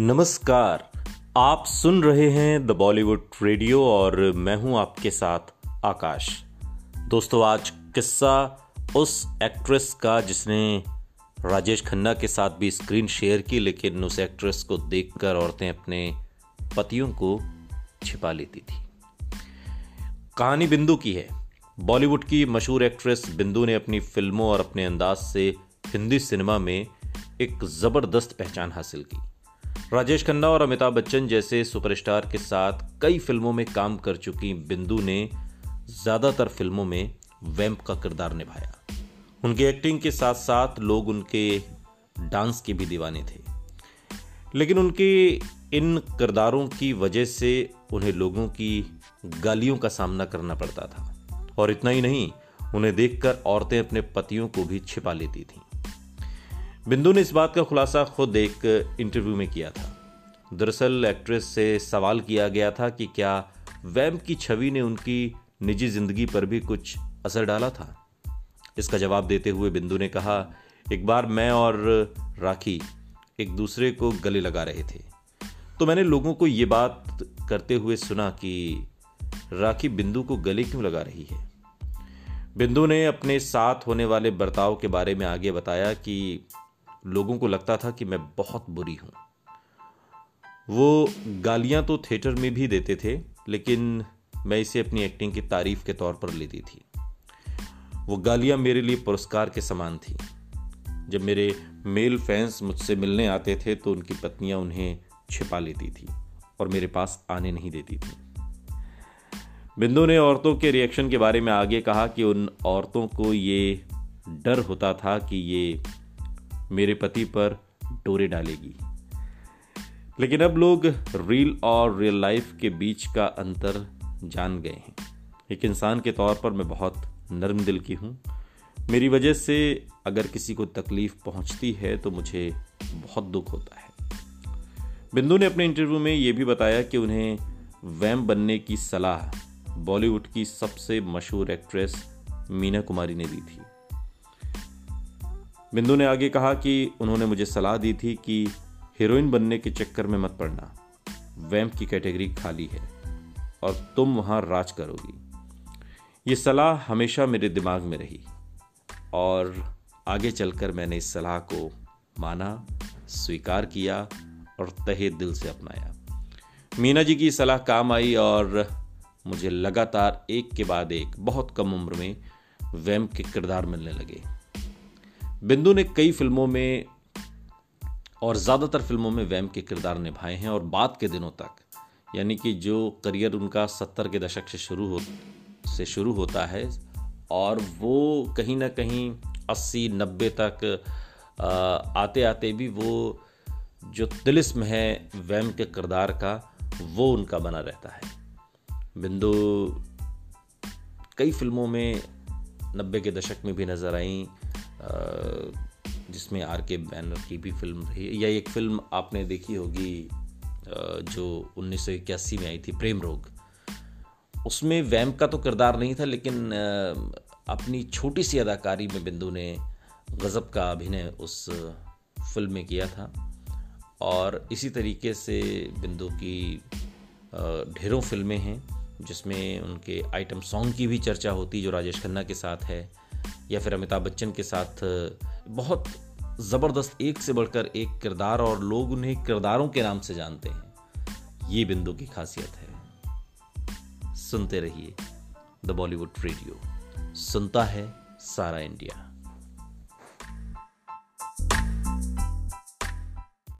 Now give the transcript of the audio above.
नमस्कार। आप सुन रहे हैं द बॉलीवुड रेडियो और मैं हूँ आपके साथ आकाश। दोस्तों, आज किस्सा उस एक्ट्रेस का जिसने राजेश खन्ना के साथ भी स्क्रीन शेयर की, लेकिन उस एक्ट्रेस को देखकर औरतें अपने पतियों को छिपा लेती थी। कहानी बिंदु की है। बॉलीवुड की मशहूर एक्ट्रेस बिंदु ने अपनी फ़िल्मों और अपने अंदाज से हिंदी सिनेमा में एक ज़बरदस्त पहचान हासिल की। राजेश खन्ना और अमिताभ बच्चन जैसे सुपरस्टार के साथ कई फ़िल्मों में काम कर चुकी बिंदु ने ज़्यादातर फ़िल्मों में वैम्प का किरदार निभाया। उनकी एक्टिंग के साथ साथ लोग उनके डांस के भी दीवाने थे। लेकिन उनके इन किरदारों की वजह से उन्हें लोगों की गालियों का सामना करना पड़ता था। और इतना ही नहीं, उन्हें देखकर औरतें अपने पतियों को भी छिपा लेती थीं। बिंदु ने इस बात का खुलासा खुद एक इंटरव्यू में किया था। दरअसल एक्ट्रेस से सवाल किया गया था कि क्या वैम्प की छवि ने उनकी निजी ज़िंदगी पर भी कुछ असर डाला था? इसका जवाब देते हुए बिंदु ने कहा, एक बार मैं और राखी एक दूसरे को गले लगा रहे थे। तो मैंने लोगों को ये बात करते हुए सुना कि राखी बिंदु को गले क्यों लगा रही है? बिंदु ने अपने साथ होने वाले बर्ताव के बारे में आगे बताया कि लोगों को लगता था कि मैं बहुत बुरी हूँ। वो गालियाँ तो थिएटर में भी देते थे, लेकिन मैं इसे अपनी एक्टिंग की तारीफ़ के तौर पर लेती थी। वो गालियाँ मेरे लिए पुरस्कार के समान थी। जब मेरे मेल फैंस मुझसे मिलने आते थे तो उनकी पत्नियाँ उन्हें छिपा लेती थी और मेरे पास आने नहीं देती थी। बिंदु ने औरतों के रिएक्शन के बारे में आगे कहा कि उन औरतों को ये डर होता था कि ये मेरे पति पर डोरे डालेगी। लेकिन अब लोग रील और रियल लाइफ के बीच का अंतर जान गए हैं। एक इंसान के तौर पर मैं बहुत नर्म दिल की हूँ। मेरी वजह से अगर किसी को तकलीफ़ पहुँचती है तो मुझे बहुत दुख होता है। बिंदु ने अपने इंटरव्यू में यह भी बताया कि उन्हें वैम बनने की सलाह बॉलीवुड की सबसे मशहूर एक्ट्रेस मीना कुमारी ने दी थी। बिंदु ने आगे कहा कि उन्होंने मुझे सलाह दी थी कि हीरोइन बनने के चक्कर में मत पड़ना। वैम्प की कैटेगरी खाली है और तुम वहाँ राज करोगी। ये सलाह हमेशा मेरे दिमाग में रही और आगे चलकर मैंने इस सलाह को माना, स्वीकार किया और तहे दिल से अपनाया। मीना जी की सलाह काम आई और मुझे लगातार एक के बाद एक, बहुत कम उम्र में, वैम्प के किरदार मिलने लगे। बिंदु ने कई फ़िल्मों में और ज़्यादातर फ़िल्मों में वैम के किरदार निभाए हैं और बाद के दिनों तक, यानी कि जो करियर उनका सत्तर के दशक से शुरू हो, से शुरू होता है और वो कहीं ना कहीं अस्सी, नब्बे तक आते आते भी वो जो तिलिस्म है वैम के किरदार का, वो उनका बना रहता है। बिंदु कई फ़िल्मों में नब्बे के दशक में भी नज़र आई जिसमें आर के बैनर की भी फ़िल्म रही या एक फ़िल्म आपने देखी होगी जो उन्नीस सौ इक्यासी में आई थी, प्रेम रोग। उसमें वैम का तो किरदार नहीं था, लेकिन अपनी छोटी सी अदाकारी में बिंदु ने गज़ब का अभिनय उस फ़िल्म में किया था। और इसी तरीके से बिंदु की ढेरों फ़िल्में हैं, जिसमें उनके आइटम सॉन्ग की भी चर्चा होती, जो राजेश खन्ना के साथ है। या फिर अमिताभ बच्चन के साथ बहुत ज़बरदस्त एक से बढ़कर एक किरदार और लोग उन्हें किरदारों के नाम से जानते हैं। ये बिंदु की खासियत है। सुनते रहिए द बॉलीवुड रेडियो सुनता है सारा इंडिया।